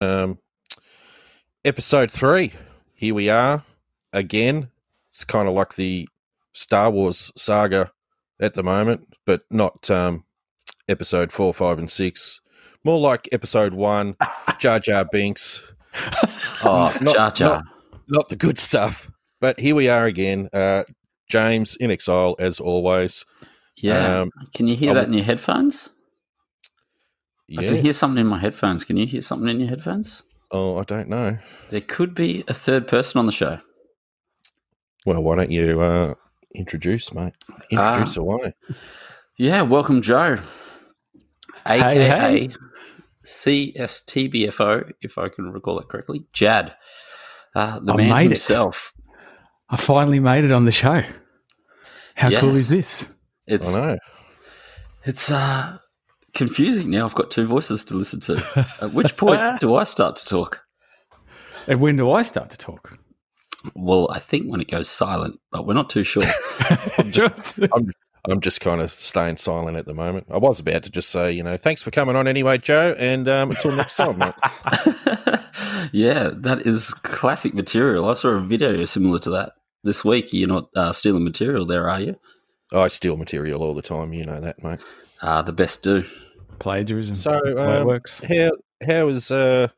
Um, episode three. Here we are again. It's kind of like the Star Wars saga at the moment, but not um, episode four, five, and six. More like episode one, Jar Jar Binks. Oh, Not- Jar Jar. not- Not the good stuff. But here we are again. Uh, James in exile, as always. yeah. Um, can you hear I that in your headphones? I can hear something in my headphones. Can you hear something in your headphones? Oh, I don't know. There could be a third person on the show. Well, why don't you uh, introduce, mate? Introduce away. Yeah, welcome, Joe. AKA hey. CSTBFO, if I can recall it correctly. Jad, uh, the I man made it. himself. I finally made it on the show. How cool is this? It's I know. it's uh, confusing now. I've got two voices to listen to. At which point do I start to talk? And when do I start to talk? Well, I think when it goes silent, but we're not too sure. just- I'm, I'm just kind of staying silent at the moment. I was about to just say, you know, thanks for coming on anyway, Joe, and um, until next time, mate. yeah, that is classic material. I saw a video similar to that this week. You're not uh, stealing material there, are you? I steal material all the time, you know that, mate. Uh, the best do. Plagiarism. So, That's the it um, works. How how is uh?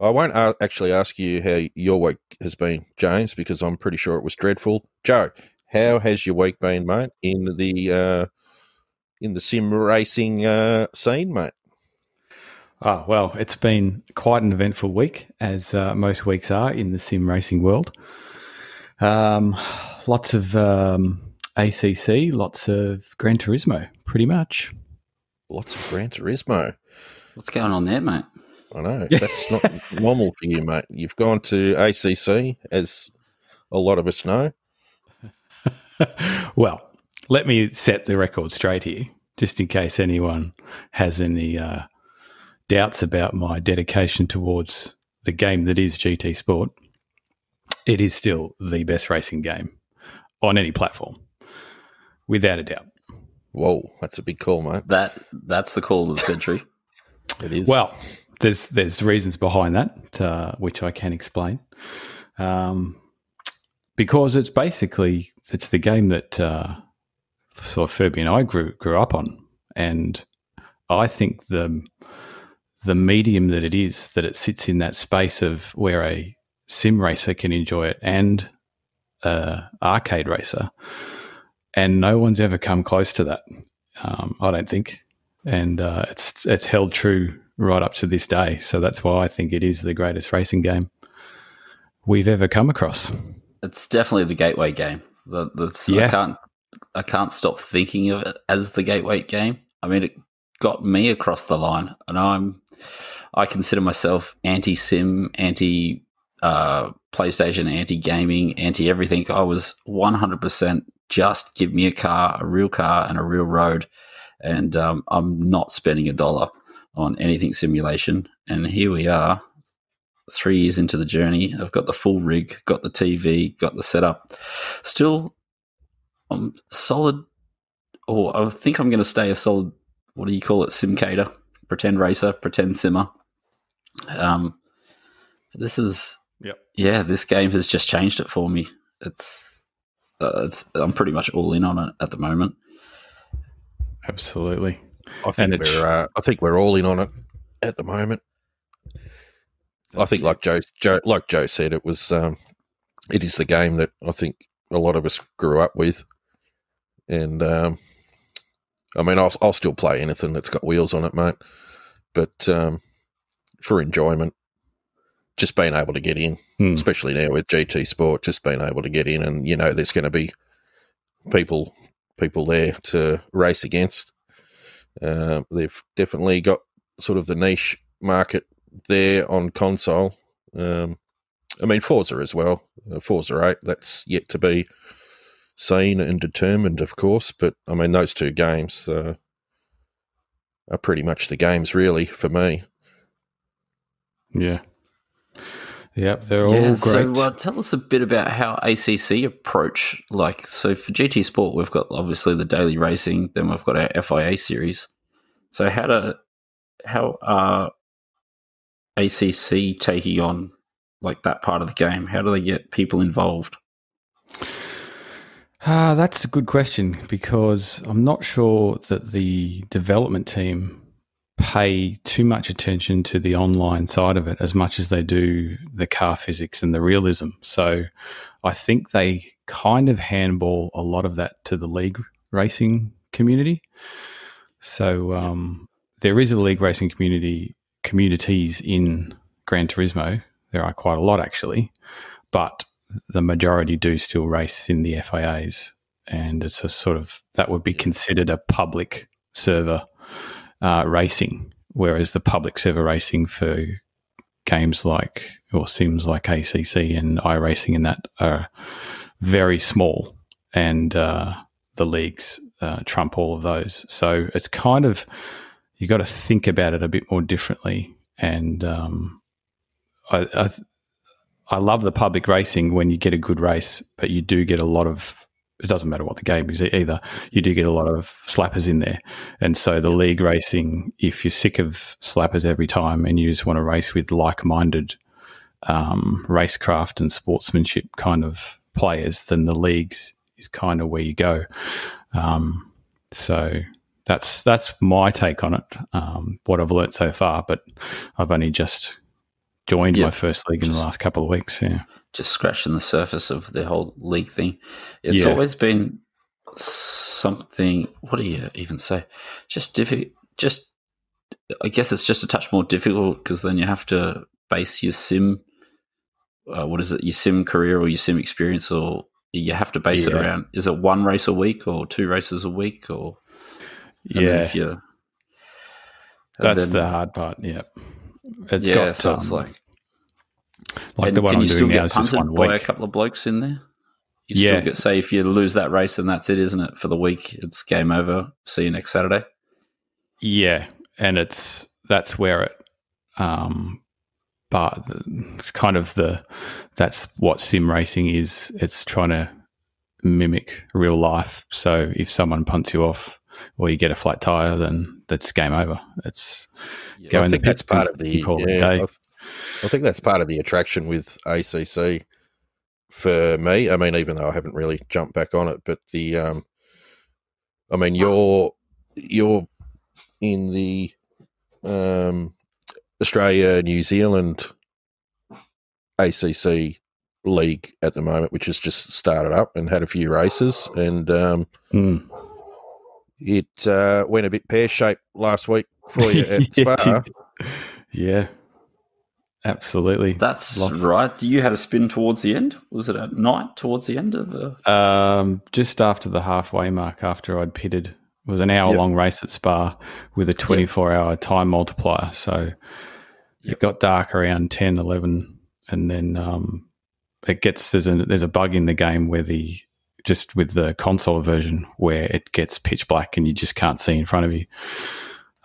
I won't actually ask you how your week has been, James, because I'm pretty sure it was dreadful. Joe, how has your week been, mate? In the uh, in the sim racing uh, scene, mate. Oh, well, it's been quite an eventful week, as uh, most weeks are in the sim racing world. Um, lots of um, ACC, lots of Gran Turismo, pretty much. Lots of Gran Turismo. What's going on there, mate? I know that's not normal for you, mate. You've gone to ACC, as a lot of us know. well, let me set the record straight here, just in case anyone has any uh, doubts about my dedication towards the game that is GT Sport. It is still the best racing game on any platform, without a doubt. Whoa, that's a big call, mate. That that's the call of the century. It is. Well, there's there's reasons behind that, uh, which I can explain. Um, because it's basically it's the game that uh, so Furby and I grew grew up on, and I think the the medium that it is that it sits in that space of where a sim racer can enjoy it and a arcade racer, and no one's ever come close to that. Um, I don't think, and uh, it's it's held true right up to this day. So that's why I think it is the greatest racing game we've ever come across. It's definitely the gateway game. The, that's, I Yeah. can't I can't stop thinking of it as the gateway game. I mean, it got me across the line, and I'm I consider myself anti sim, anti uh, PlayStation, anti gaming, anti everything. I was 100 percent just give me a car, a real car, and a real road, and um, I'm not spending a dollar on anything simulation. And here we are, three years into the journey. I've got the full rig, got the TV, got the setup. Still, I'm solid, or I think I'm going to stay a solid. What do you call it? Simcator, pretend racer, pretend simmer. Um, this is, Yep. yeah, this game has just changed it for me. It's, uh, it's, I'm pretty much all in on it at the moment. Absolutely. I think and we're uh, I think we're all in on it at the moment. I think, like Joe, Joe, like Joe said, it was um, it is the game that I think a lot of us grew up with, and um, I mean, I'll I'll still play anything that's got wheels on it, mate. But um, for enjoyment, just being able to get in, Hmm. especially now with GT Sport, just being able to get in, and you know, there's going to be people people there to race against. Uh, they've definitely got sort of the niche market there on console. Um, I mean, Forza as well. Uh, Forza 8, that's yet to be seen and determined, of course. But I mean, those two games uh, are pretty much the games, really, for me. Yeah. Yep, they're all yeah, great. so uh, tell us a bit about how ACC approach. Like, so for GT Sport, we've got obviously the daily racing, then we've got our FIA series. So how do how are ACC taking on like that part of the game? How do they get people involved? Ah, that's a good question because I'm not sure that the development team pay too much attention to the online side of it as much as they do the car physics and the realism. So I think they kind of handball a lot of that to the league racing community. So um, there is a league racing community communities in Gran Turismo. There are quite a lot actually, but the majority do still race in the FIAs, and it's a sort of that would be considered a public server uh, racing, whereas the public server racing for games like or sims like ACC and iRacing and that are very small, and uh, the leagues uh, trump all of those. So it's kind of you got to think about it a bit more differently. And um, I, I, I love the public racing when you get a good race, but you do get a lot of. It doesn't matter what the game is either. You do get a lot of slappers in there, and so the league racing. If you're sick of slappers every time and you just want to race with like-minded um, racecraft and sportsmanship kind of players, then the leagues is kind of where you go. Um, so that's that's my take on it. Um, what I've learnt so far, but I've only just joined yep. my first league in the last couple of weeks. Yeah, just scratching the surface of the whole league thing. It's yeah. always been something. What do you even say? Just difficult. Just I guess it's just a touch more difficult because then you have to base your sim. Uh, what is it? Your sim career or your sim experience, or you have to base yeah. it around. Is it one race a week or two races a week or? yeah. if you, That's then, the hard part. Yeah. It's yeah, got, so um, it's like, like the one I'm doing now is just one week. By a couple of blokes in there. You yeah. still get say if you lose that race, then that's it, isn't it? For the week, it's game over. See you next Saturday. Yeah, and it's that's where it. Um, but it's kind of the that's what sim racing is. It's trying to mimic real life. So if someone punts you off or you get a flat tire, then that's game over. It's yeah, going. I think that's part of the. Yeah, I think that's part of the attraction with ACC for me. I mean, even though I haven't really jumped back on it, but the, um, I mean, you're you're in the um, Australia New Zealand ACC league at the moment, which has just started up and had a few races, and um, mm. It uh, went a bit pear shaped last week for you at Spa. yeah, absolutely. That's right. Do you had a spin towards the end. Was it at night towards the end of the? Um, just after the halfway mark, after I'd pitted. It was an hour yep. long race at Spa with a 24 yep. hour time multiplier. So yep. it got dark around 10, 11, and then um, it gets there's a there's a bug in the game where the just with the console version where it gets pitch black and you just can't see in front of you.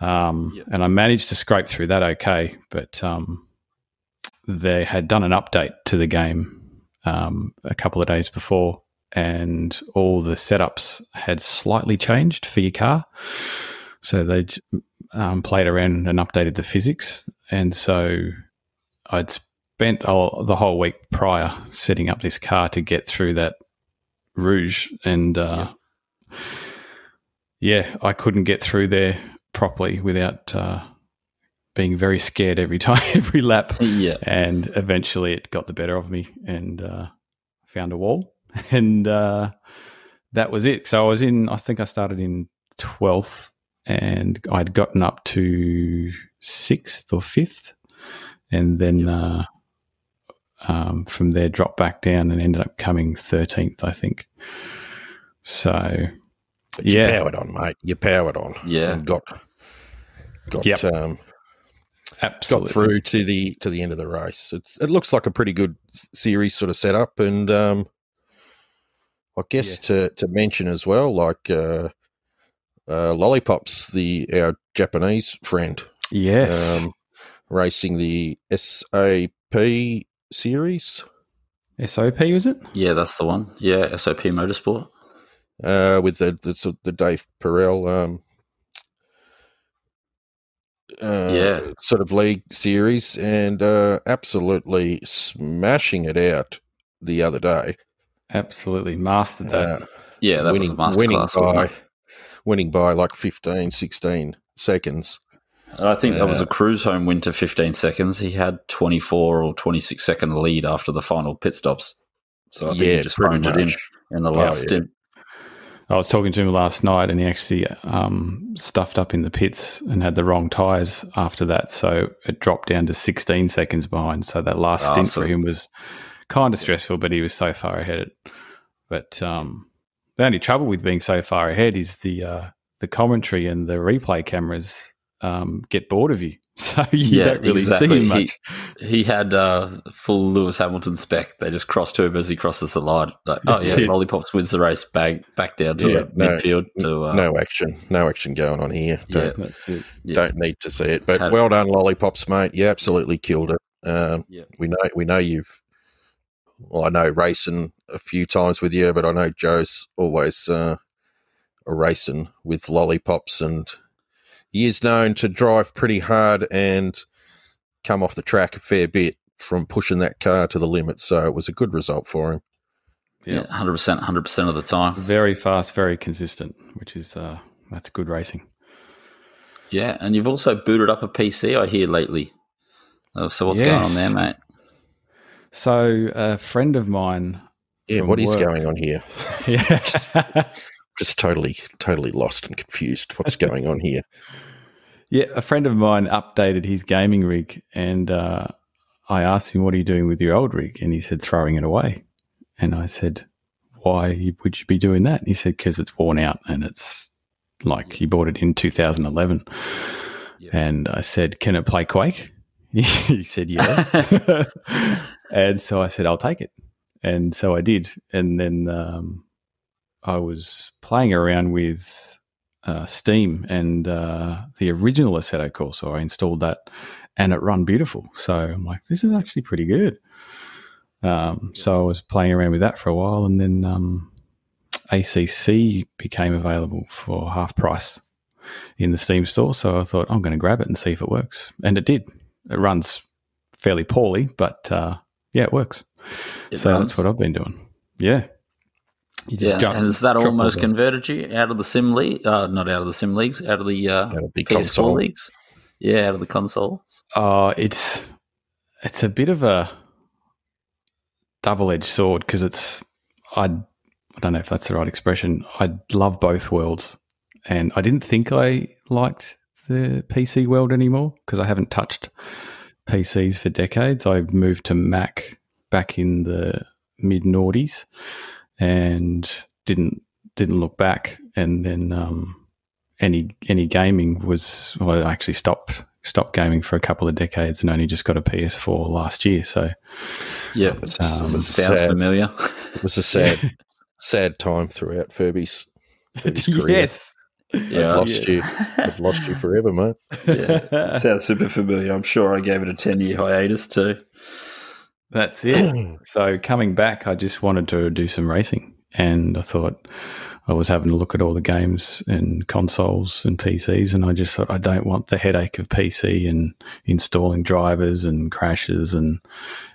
Um, yep. And I managed to scrape through that okay, but um, they had done an update to the game um, a couple of days before, and all the setups had slightly changed for your car. So they um, played around and updated the physics, and so I'd spent all, the whole week prior setting up this car to get through that Rouge, and uh, yeah. yeah. I couldn't get through there properly without uh, being very scared every time, every lap. Yeah, and eventually it got the better of me, and uh, found a wall, and uh, that was it. So I was in. I think I started in twelfth, and I'd gotten up to sixth or fifth, and then. Uh, um, from there dropped back down and ended up coming 13th, I think. So, but yeah. You powered on, mate. You powered on. Yeah. And got, got, yep. um, Absolutely. got through to the to the end of the race. It's, it looks like a pretty good series sort of setup, and um, I guess yeah. to to mention as well, like uh, uh, Lollipops, the our Japanese friend, yes, um, racing the SAP series. SOP was it? Yeah, that's the one. Yeah, SOP Motorsport. Uh, with the the, the Dave Perel um, uh, Yeah. sort of league series and uh, absolutely smashing it out the other day. Absolutely mastered that. Uh, Yeah, that winning, was a winning masterclass. wasn't by winning by like 15, 16 seconds. And I think that was Uh, a cruise home win to 15 seconds. He had 24 or 26 second lead after the final pit stops. So I think yeah, he just pretty phoned it in in the Oh, last yeah. stint. I was talking to him last night, and he actually um, stuffed up in the pits and had the wrong tyres after that, so it dropped down to 16 seconds behind. So that last Ah, stint for him was kind of stressful, but he was so far ahead. But um, the only trouble with being so far ahead is the uh, the commentary and the replay cameras um, get bored of you, so you Yeah, don't really exactly. see him He- He had uh, full Lewis Hamilton spec. They just cross to him as he crosses the line. Like, oh, yeah, it. Lollipops wins the race back, back down to Yeah, the no, midfield. To, uh, no action, no action going on here. Don't, That's it. yeah. don't need to see it. But Had- well done, lollipops, mate. You absolutely killed it. Um, Yeah. We know we know you've. Well, I know racing a few times with you, but I know Joe's always uh, racing with lollipops, and he is known to drive pretty hard and come off the track a fair bit from pushing that car to the limit. So it was a good result for him. yeah, 100%, 100% of the time. Very fast, very consistent, which is uh, that's good racing. Yeah, and you've also booted up a PC, I hear, lately. Oh, so what's going on there, mate? So a friend of mine, Yeah, From what is work. going on here? yeah, Just totally, totally lost and confused. What's going on here? yeah, a friend of mine updated his gaming rig, and uh, I asked him, "What are you doing with your old rig?" And he said, "Throwing it away." And I said, "Why would you be doing that?" And he said, "Because it's worn out, and it's like he bought it in 2011." Yeah. And I said, "Can it play Quake?" he said, "Yeah." and so I said, "I'll take it." And so I did. And then um, I was playing around with uh, Steam and uh, the original Assetto Corsa. I installed that, and it run beautiful. So I'm like, this is actually pretty good. Um, so I was playing around with that for a while, and then um, ACC became available for half price in the Steam store. So I thought I'm going to grab it and see if it works, and it did. It runs fairly poorly, but uh, yeah, it works. It so runs. that's what I've been doing. Yeah. Yeah, jump- and has that almost converted you out of the sim league? Uh, not out of the sim leagues, out of the uh, Out of the PS4 console. leagues. Yeah, out of the consoles. Uh, it's it's a bit of a double edged sword because it's I I don't know if that's the right expression. I love both worlds, and I didn't think I liked the PC world anymore because I haven't touched PCs for decades. I moved to Mac back in the mid noughties and didn't didn't look back. And then um, any any gaming was well, I actually stopped stopped gaming for a couple of decades and only just got a PS4 last year. So Yeah, It was, Um, sounds sad. familiar. It was a sad, sad time throughout Furby's, Furby's career. yes, Yeah, I've lost you. I've lost you forever, mate. yeah, sounds super familiar. I'm sure I gave it a ten year hiatus too. That's it. so coming back, I just wanted to do some racing, and I thought I was having a look at all the games and consoles and PCs, and I just thought I don't want the headache of PC and installing drivers and crashes, and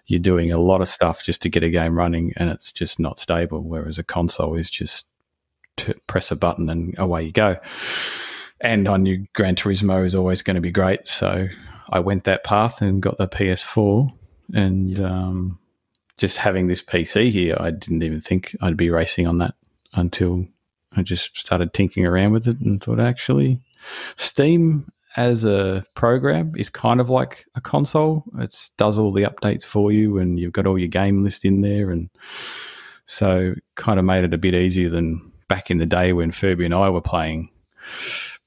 you're doing a lot of stuff just to get a game running, and it's just not stable. Whereas a console is just to press a button and away you go. And I knew Gran Turismo is always going to be great, so I went that path and got the PS4 and um, just having this PC here, I didn't even think I'd be racing on that until I just started tinkering around with it and thought actually, Steam as a program is kind of like a console. It does all the updates for you, and you've got all your game list in there, and so kind of made it a bit easier than back in the day when Furby and I were playing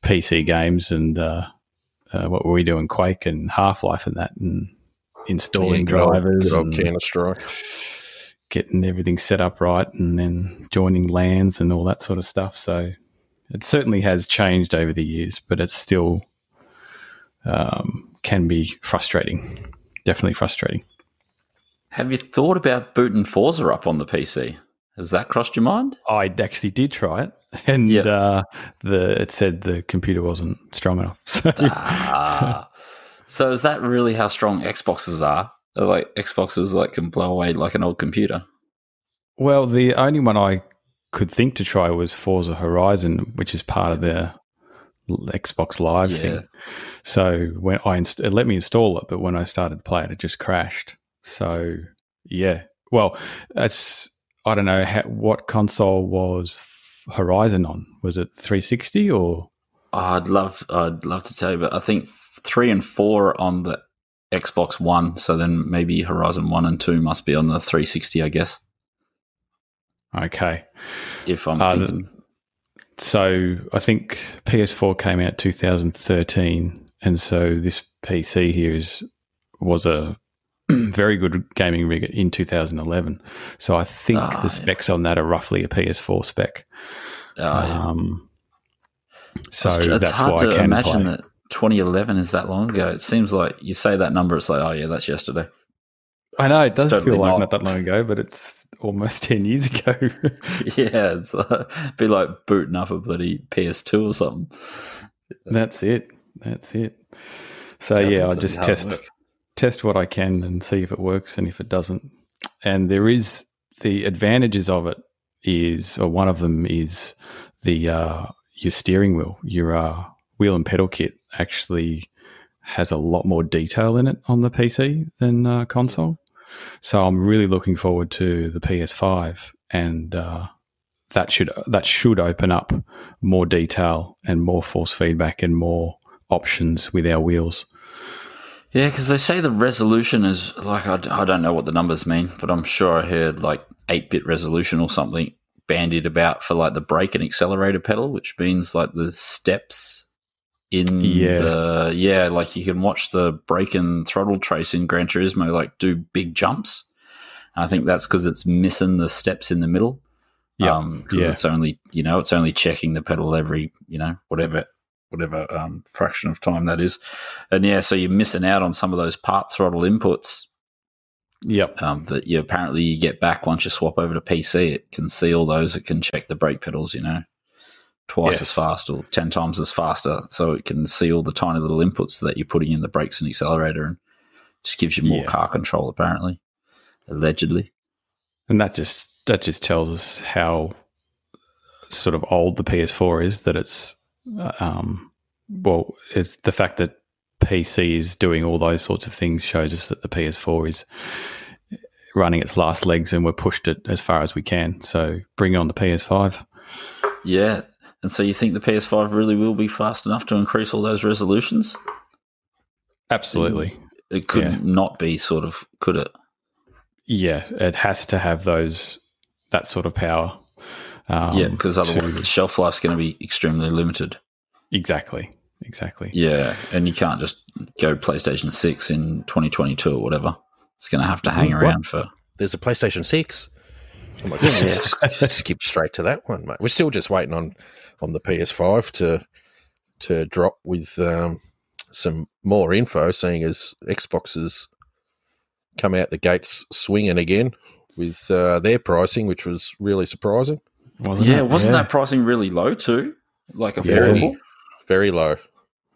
PC games and. Uh, uh, what were we doing? Quake and Half Life and that, and installing good old- drivers Good old and Counter Strike. getting everything set up right and then joining LANs and all that sort of stuff. So it certainly has changed over the years, but it still um, can be frustrating. Definitely frustrating. Have you thought about booting Forza up on the PC? Has that crossed your mind? I actually did try it, and Yep. uh, the it said the computer wasn't strong enough. So ah. So is that really how strong Xboxes are? They're Like Xboxes like can blow away like an old computer. Well, the only one I could think to try was Forza Horizon, which is part of their Xbox Live Yeah. thing. So when I inst- it let me install it, but when I started to play it, it just crashed. So yeah, well, that's I don't know how, what console was Horizon on. Was it 360 or? Oh, I'd love I'd love to tell you, but I think three and four on the Xbox One. So then maybe Horizon One and Two must be on the 360, I guess. Okay, If I'm Uh, thinking, so I think PS4 came out 2013, and so this PC here is was a very good gaming rig in 2011. So I think Ah, the yeah. specs on that are roughly a PS4 spec. oh, yeah. Um, so it's, it's that's hard why to imagine play. that 2011 is that long ago. It seems like you say that number, it's like, oh yeah, that's yesterday. I know it does totally feel like not. not that long ago, but it's almost 10 years ago. yeah, it's uh, be like booting up a bloody PS2 or something. that's it. That's it. So Yeah, I yeah, I'll just test work. test what I can and see if it works and if it doesn't. And there is the advantages of it is, or one of them is the uh, your steering wheel, your uh, wheel and pedal kit actually has a lot more detail in it on the PC than uh, console. So I'm really looking forward to the PS5 and. Uh, that should that should open up more detail and more force feedback and more options with our wheels. Yeah, because they say the resolution is like I don't know what the numbers mean, but I'm sure I heard like eight bit resolution or something bandied about for like the brake and accelerator pedal, which means like the steps in Yeah. the yeah, like you can watch the brake and throttle trace in Gran Turismo like do big jumps. And I think that's because it's missing the steps in the middle. Yeah, Um, because yeah. it's only you know it's only checking the pedal every you know whatever whatever um, fraction of time that is, and yeah, so you're missing out on some of those part throttle inputs Yep. um, that you apparently you get back once you swap over to PC. It can see all those. It can check the brake pedals, you know, twice as fast or ten times as faster, so it can see all the tiny little inputs that you're putting in the brakes and accelerator, and just gives you more Yeah. car control. Apparently, allegedly. And that just that just tells us how sort of old the PS4 is. That it's um, well, it's the fact that PC is doing all those sorts of things shows us that the PS4 is running its last legs, and we're pushed it as far as we can. So bring on the PS5. Yeah. And so you think the PS5 really will be fast enough to increase all those resolutions? Absolutely. It could Yeah. not be sort of, could it? Yeah, it has to have those that sort of power. Um, yeah, because otherwise to- the shelf life's going to be extremely limited. exactly, exactly. Yeah. And you can't just go PlayStation 6 in 2022 or whatever. It's going to have to hang What? around for. There's a PlayStation 6. Oh my goodness, just skip straight to that one, mate. We're still just waiting on, on the PS5 to to drop with um, some more info, seeing as Xbox has come out the gates swinging again with uh, their pricing, which was really surprising. Wasn't Yeah, it? wasn't Yeah. that pricing really low too? Like Very, affordable? very low.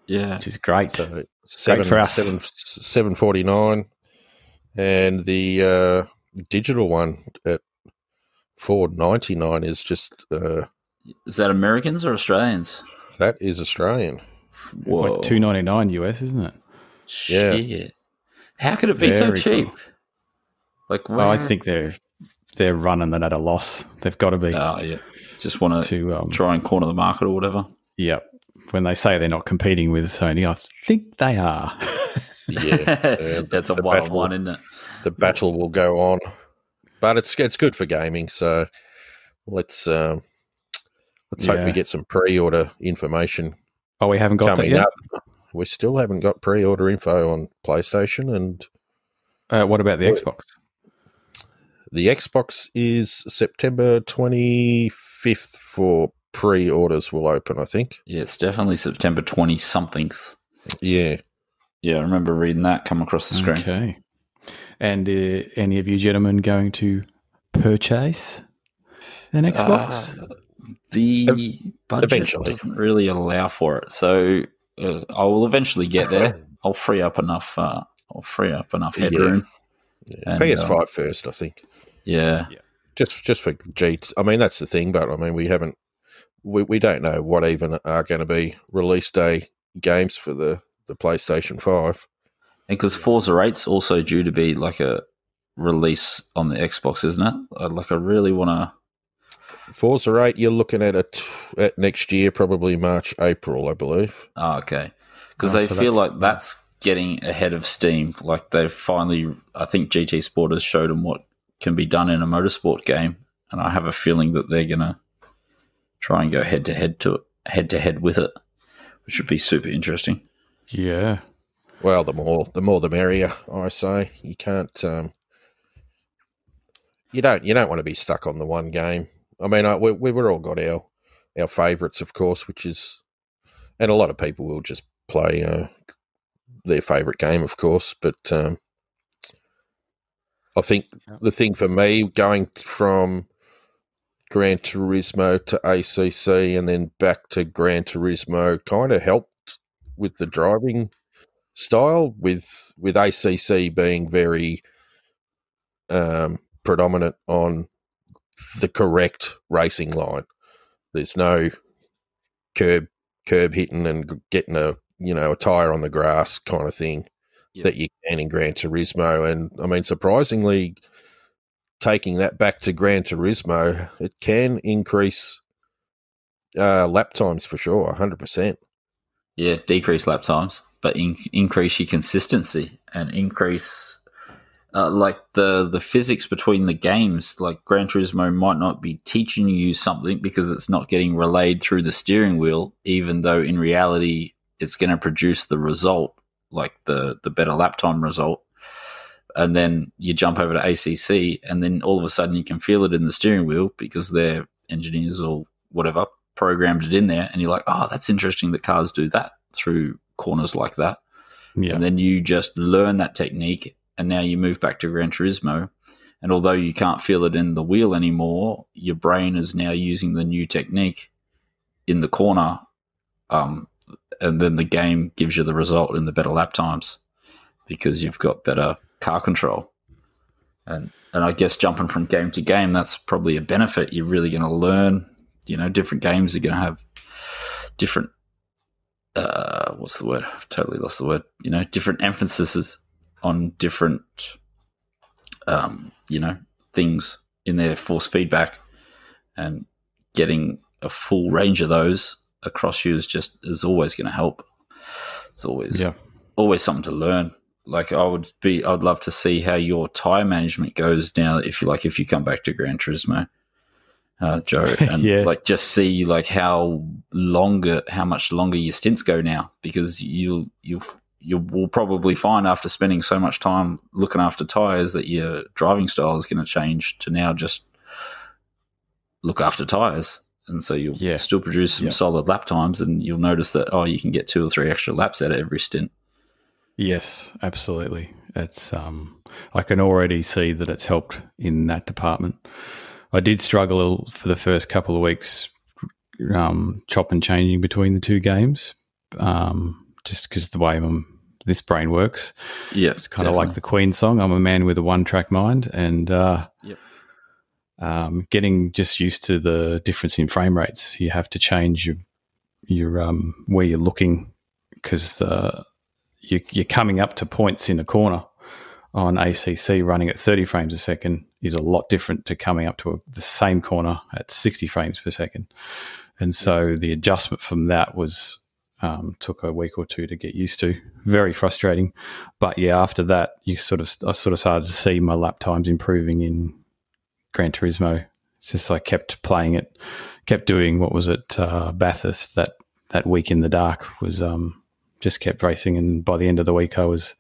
Yeah. Which is great. So seven, for us. seven, seven forty nine, and the uh, digital one at four ninety nine is just uh, Is that Americans or Australians? that is Australian. It's like two ninety nine US, isn't it? Yeah. Shit. How could it be so cheap? cool. Like, Well, I think they're they're running that at a loss. They've got to be Oh, yeah. Just want to to um, try and corner the market or whatever. yeah. When they say they're not competing with Sony, I think they are. Yeah, That's a the one on battle- one, isn't it? the battle will go on, but it's it's good for gaming. So let's um, let's hope we get some pre order information oh, we haven't got that coming yet. up. We still haven't got pre order info on PlayStation and Uh, what about the Well- Xbox? The Xbox is September 25th for pre orders will open, I think. Yeah, it's definitely September 20 somethings. Yeah. Yeah, I remember reading that come across the screen. Okay. And uh, any of you gentlemen going to purchase an Xbox? Uh, the budget eventually. doesn't really allow for it, so uh, I will eventually get there. I'll free up enough. Uh, I'll free up enough headroom. Yeah. And, PS5 first, I think. Yeah, Just just for G. I mean, that's the thing, but I mean, we haven't. We, we don't know what even are going to be release day games for the, the PlayStation 5. and because Forza 8's also due to be like a release on the Xbox, isn't it? I- Like, I really want to. Forza 8, you're looking at it at next year, probably March, April, I believe. Oh, okay. Because Oh, they so feel that's- like that's getting ahead of steam. Like they've finally, I think GT Sport has showed them what can be done in a motorsport game, and I have a feeling that they're gonna try and go head to head to head to head with it, which should be super interesting. Yeah. Well, the more the more the merrier, I say. You can't. Um, you don't. You don't want to be stuck on the one game. I mean, I, we we've all got our our favourites, of course, which is, and a lot of people will just play uh, their favourite game, of course. But um, I think the thing for me going from Gran Turismo to ACC and then back to Gran Turismo kind of helped with the driving style with with ACC being very um, predominant on the correct racing line. There's no curb curb hitting and getting a you know a tire on the grass kind of thing Yeah. that you can in Gran Turismo. And I mean, surprisingly, taking that back to Gran Turismo, it can increase uh, lap times for sure, hundred percent. Yeah, decrease lap times, but in, increase your consistency and increase uh, like the the physics between the games. Like Gran Turismo might not be teaching you something because it's not getting relayed through the steering wheel, even though in reality it's going to produce the result, like the the better lap time result. And then you jump over to ACC, and then all of a sudden you can feel it in the steering wheel because their engineers or whatever programmed it in there, and you're like, oh, that's interesting that cars do that through corners like that. Yeah. And then you just learn that technique, and now you move back to Gran Turismo. And although you can't feel it in the wheel anymore, your brain is now using the new technique in the corner. Um, and then the game gives you the result in the better lap times because you've got better car control. And and I guess jumping from game to game, that's probably a benefit. You're really going to learn. You know, different games are going to have different. Uh, what's the word? I've totally lost the word. You know, different emphases on different, um, you know, things in their force feedback, and getting a full range of those across you is just is always going to help. It's always Yeah. always something to learn. Like I would be, I'd love to see how your tire management goes now. If you like, if you come back to Gran Turismo, uh, Joe, and Yeah. like just see like how longer, how much longer your stints go now, because you'll you you will probably find after spending so much time looking after tires that your driving style is going to change to now just look after tires. And so you'll Yeah. still produce some Yeah. solid lap times, and you'll notice that oh, you can get two or three extra laps out of every stint. Yes, absolutely. It's um, I can already see that it's helped in that department. I did struggle for the first couple of weeks, um, chop and changing between the two games, um, just because the way I'm, this brain works. Yeah, It's kind of like the Queen song. I'm a man with a one track mind, and uh, Yep. um, getting just used to the difference in frame rates. You have to change your your um, where you're looking because uh, you, you're coming up to points in a corner on ACC running at 30 frames a second is a lot different to coming up to a, the same corner at 60 frames per second. And so the adjustment from that was um, took a week or two to get used to. Very frustrating, but yeah, after that, you sort of I sort of started to see my lap times improving in Gran Turismo. It's just I kept playing it, kept doing what was it uh, Bathurst that that week in the dark was um, just kept racing, and by the end of the week, I was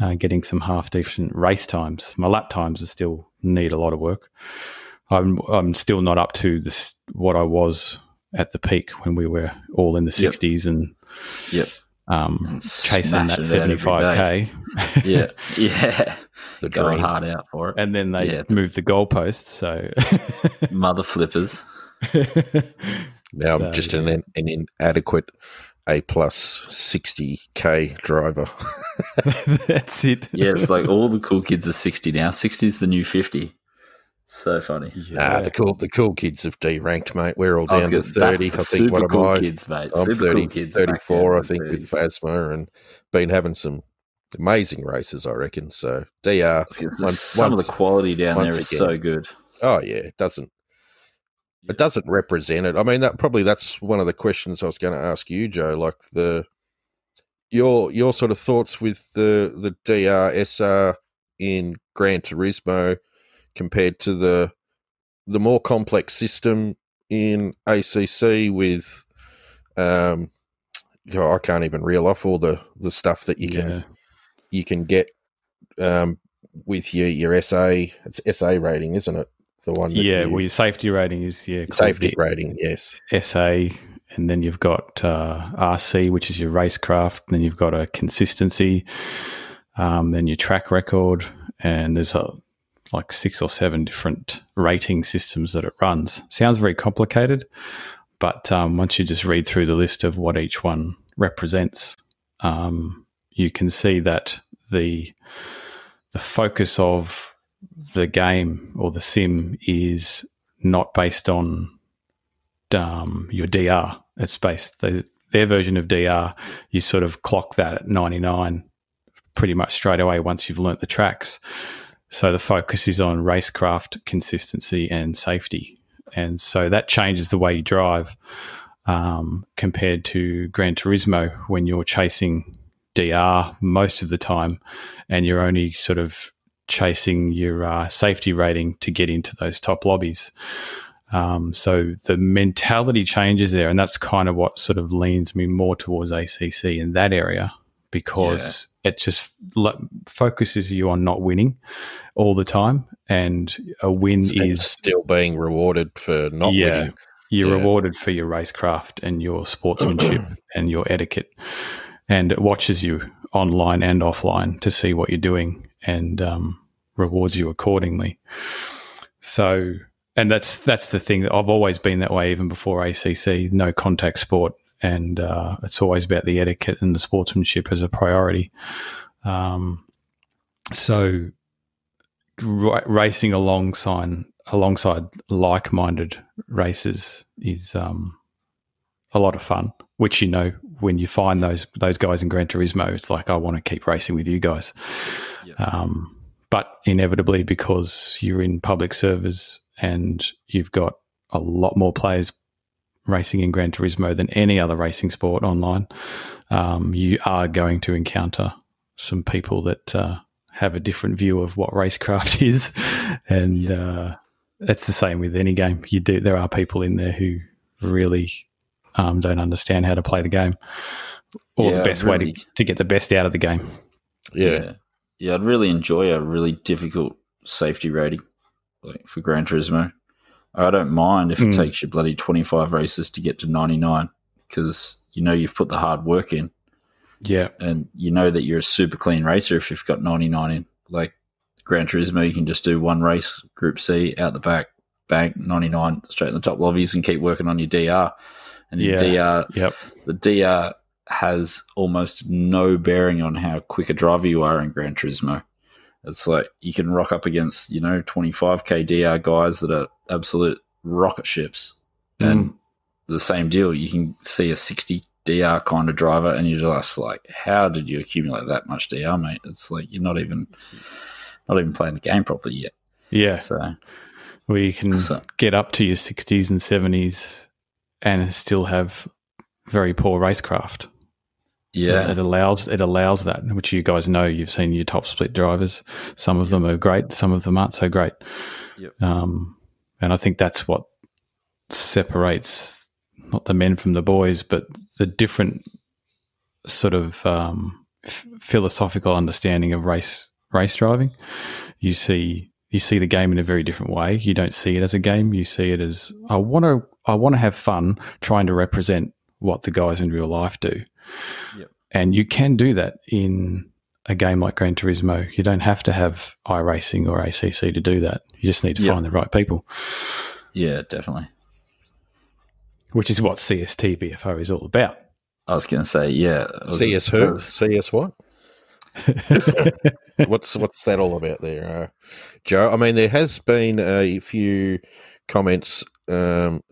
uh, getting some half decent race times. My lap times are still need a lot of work. I'm I'm still not up to this what I was at the peak when we were all in the Yep. 60s and Yep. um, And chasing that smashing it out every 75k. Yeah, yeah, The going hard out for it. and then they Yeah. moved the goalposts. So Mother flippers. Now So, I'm just an, an inadequate A plus 60k driver. that's it. Yeah, it's like all the cool kids are sixty now. Sixty is the new fifty. So funny. Nah, the cool the cool kids have deranked, mate. We're all oh, down to gonna- that's 30. the I think super what am cool I? kids, mate. I'm super 30, cool kids. 34, I then, think, with 30s. Phasma and been having some amazing races, I reckon. So DR, I was once- Some of the quality down there is again. so good. oh yeah, it doesn't Yeah. it doesn't represent it. I mean, that probably that's one of the questions I was going to ask you, Joe. Like the your your sort of thoughts with the the DR SR in Gran Turismo compared to the the more complex system in ACC with um oh, I can't even reel off all the the stuff that you can yeah. you can get um with your your SA it's SA rating, isn't it? The one Yeah, you- well, your safety rating is yeah safety rating, yes. SA, and then you've got uh, RC, which is your racecraft. Then you've got a consistency, um, then your track record, and there's a, like six or seven different rating systems that it runs. Sounds very complicated, but um, once you just read through the list of what each one represents, um, you can see that the the focus of the game or the sim is not based on um, your DR. It's based their version of DR. You sort of clock that at ninety nine pretty much straight away once you've learnt the tracks. So the focus is on racecraft, consistency, and safety, and so that changes the way you drive um, compared to Gran Turismo when you're chasing DR most of the time, and you're only sort of chasing your uh, safety rating to get into those top lobbies. Um, so the mentality changes there, and that's kind of what sort of leans me more towards ACC in that area because it just lo- focuses you on not winning all the time, and a win And is still being rewarded for not Yeah. winning. you're Yeah. rewarded for your racecraft and your sportsmanship and your etiquette, and it watches you online and offline to see what you're doing and um, rewards you accordingly. So, and that's that's the thing that I've always been that way, even before ACC. No contact sport, and uh, it's always about the etiquette and the sportsmanship as a priority. Um, so, ra- racing alongside alongside like-minded races is um, a lot of fun. Which you know, when you find those those guys in Gran Turismo, it's like I want to keep racing with you guys. Um, but inevitably, because you're in public service and you've got a lot more players racing in Gran Turismo than any other racing sport online, um, you are going to encounter some people that uh, have a different view of what racecraft is, and uh, that's the same with any game. You do there are people in there who really um, don't understand how to play the game, or Yeah, the best way to, to get the best out of the game. Yeah. yeah. Yeah, I'd really enjoy a really difficult safety rating like for Gran Turismo. I don't mind if it Mm. takes you bloody 25 races to get to 99 because you know you've put the hard work in Yeah, and you know that you're a super clean racer if you've got 99 in. Like Gran Turismo, you can just do one race, Group C, out the back, bang, 99, straight in the top lobbies and keep working on your DR. And your Yeah. DR yep, the DR has almost no bearing on how quick a driver you are in Gran Turismo. It's like you can rock up against, you know, 25k DR guys that are absolute rocket ships. Mm. And the same deal, you can see a 60 DR kind of driver and you're just like, how did you accumulate that much DR, mate? It's like you're not even not even playing the game properly yet. yeah. So Where you can So- get up to your sixties and seventies and still have very poor racecraft. Yeah. it allows it allows that, which you guys know. You've seen your top split drivers. Some of them are great, some of them aren't so great. Yep. Um, and I think that's what separates not the men from the boys, but the different sort of um, f- philosophical understanding of race race driving. You see you see the game in a very different way. You don't see it as a game. You see it as I want to I want to have fun trying to represent what the guys in real life do. Yep. and you can do that in a game like Gran Turismo. You don't have to have iRacing or ACC to do that. You just need to Yep. find the right people, Yeah, definitely. which is what CST BFO is all about. I was going to say, yeah. it was- CS who? was- CS what? what's what's that all about there, uh, Joe? I mean, there has been a few comments um,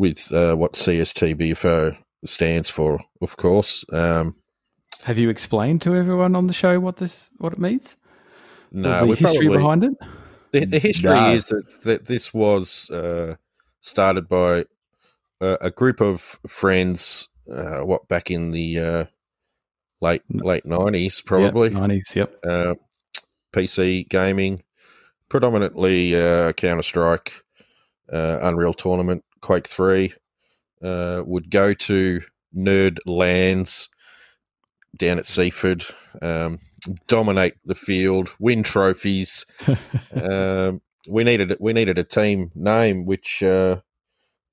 with uh, what CSTBFO stands for, of course. Um, Have you explained to everyone on the show what this what it means? no, the history probably- behind it. The, the history No. is that, that this was uh, started by a, a group of friends. Uh, what back in the uh, late late nineties, probably. nineties. Yep. uh, PC gaming, predominantly uh, Counter Strike, uh, Unreal Tournament, Quake Three. Uh, would go to nerd LANs down at Seaford, um, dominate the field, win trophies. um, we needed we needed a team name, which uh,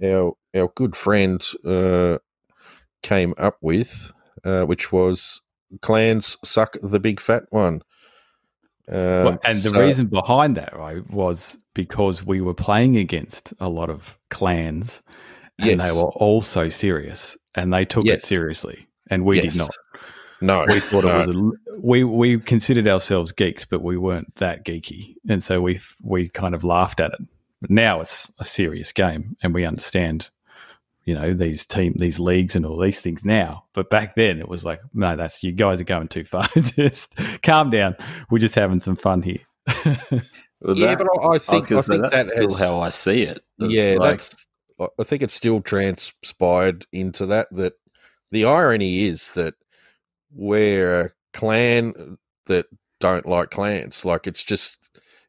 our our good friend uh, came up with, uh, which was clans suck the big fat one. Um, Well, and the reason behind that, right, was because we were playing against a lot of clans, and Yes. they were all so serious, and they took it seriously, and we Yes. did not. no, We thought no. it was a, we we considered ourselves geeks, but we weren't that geeky, and so we we kind of laughed at it. But now it's a serious game, and we understand, you know, these team these leagues and all these things now. But back then, it was like, no, that's you guys are going too far. just calm down. We're just having some fun here. Well, yeah, that- but I, I I think, I think that's that still has, how I see it. yeah, Like, that's. I think it's still transpired into that. That the irony is that we're a clan that don't like clans. Like it's just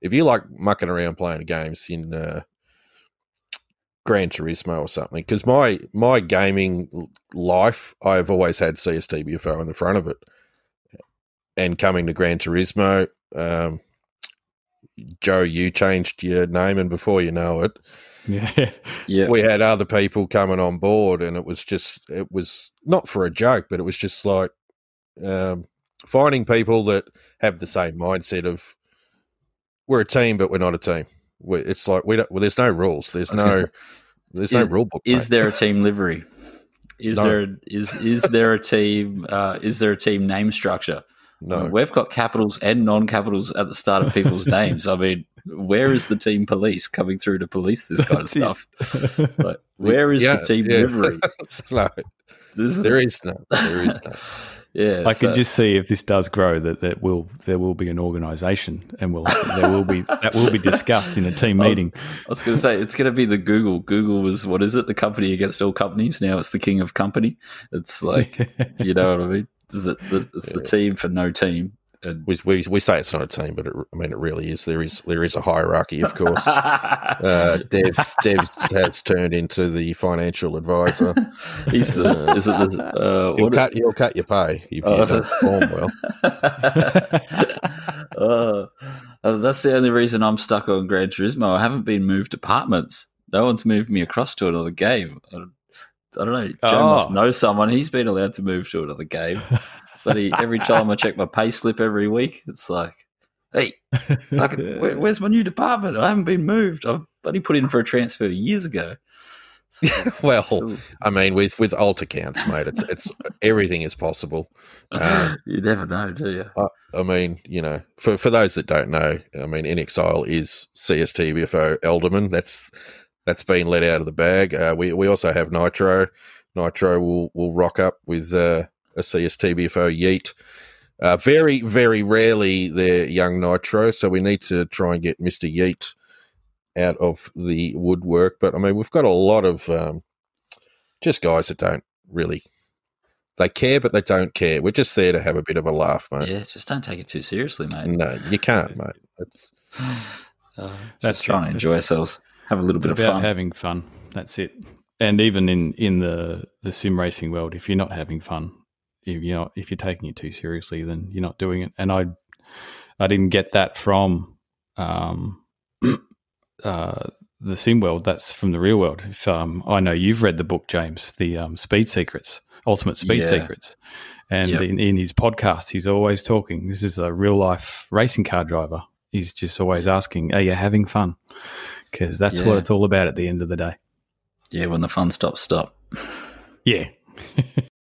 if you like mucking around playing games in uh, Gran Turismo or something. Because my my gaming life, I've always had CSTBFO in the front of it, and coming to Gran Turismo. Um, Joe, you changed your name, and before you know it, yeah, yeah, we had other people coming on board, and it was just it was not for a joke, but it was just like um, finding people that have the same mindset of we're a team, but we're not a team. It's like we don't. Well, there's no rules. There's I was gonna no. There's no rule book. Is mate. there a team livery? Is No. there is is there a team uh, is there a team name structure? I mean, no? we've got capitals and non-capitals at the start of people's names. I mean, where is the team police coming through to police this kind of stuff? Like, where is Yeah, the team yeah. livery? no, This there is no. There is no. Yeah, I so- can just see if this does grow that that will there will be an organisation and will there will be that will be discussed in a team meeting. I was going to say it's going to be the Google. Google was what is it? The company against all companies. Now it's the king of company. It's like you know what I mean. It's the, the, it's the team for no team. And We, we we say it's not a team, but it, I mean it really is. There is there is a hierarchy, of course. uh, Devs Devs has turned into the financial advisor. he's the is it the uh, He'll cut he'll cut your pay if you Oh. don't perform well. uh, uh, that's the only reason I'm stuck on Gran Turismo. I haven't been moved to apartments. No one's moved me across to another game. I, I don't know. Joe Oh. must know someone. He's been allowed to move to another game. But every time I check my pay slip every week, it's like, hey, where, where's my new department? I haven't been moved. I've only put in for a transfer years ago. So- well, so- I mean, with with alt accounts, mate, it's it's everything is possible. Um, you never know, do you? I mean, you know, for for those that don't know, I mean, In Exile is CSTBFO Elderman. That's that's been let out of the bag. Uh, we we also have Nitro. Nitro will will rock up with uh, a CSTBFO Yeet. Uh, very very rarely they're young Nitro, so we need to try and get Mister Yeet out of the woodwork. But I mean, we've got a lot of um, just guys that don't really. They care, but they don't care. We're just there to have a bit of a laugh, mate. Yeah, just don't take it too seriously, mate. No, you can't, mate. It's, Uh, That's just trying to enjoy It's- ourselves, have a little bit of about fun. having fun. That's it. And even in in the the sim racing world, if you're not having fun, if you're not, if you're taking it too seriously, then you're not doing it. And I I didn't get that from um, uh, the sim world, that's from the real world. If um, I know you've read the book, James, the um, Speed Secrets, Ultimate Speed Yeah. Secrets, and Yep. in, in his podcast, he's always talking. This is a real life racing car driver. He's just always asking, "Are you having fun?" Because that's what it's all about at the end of the day. Yeah, when the fun stops, stop. Yeah,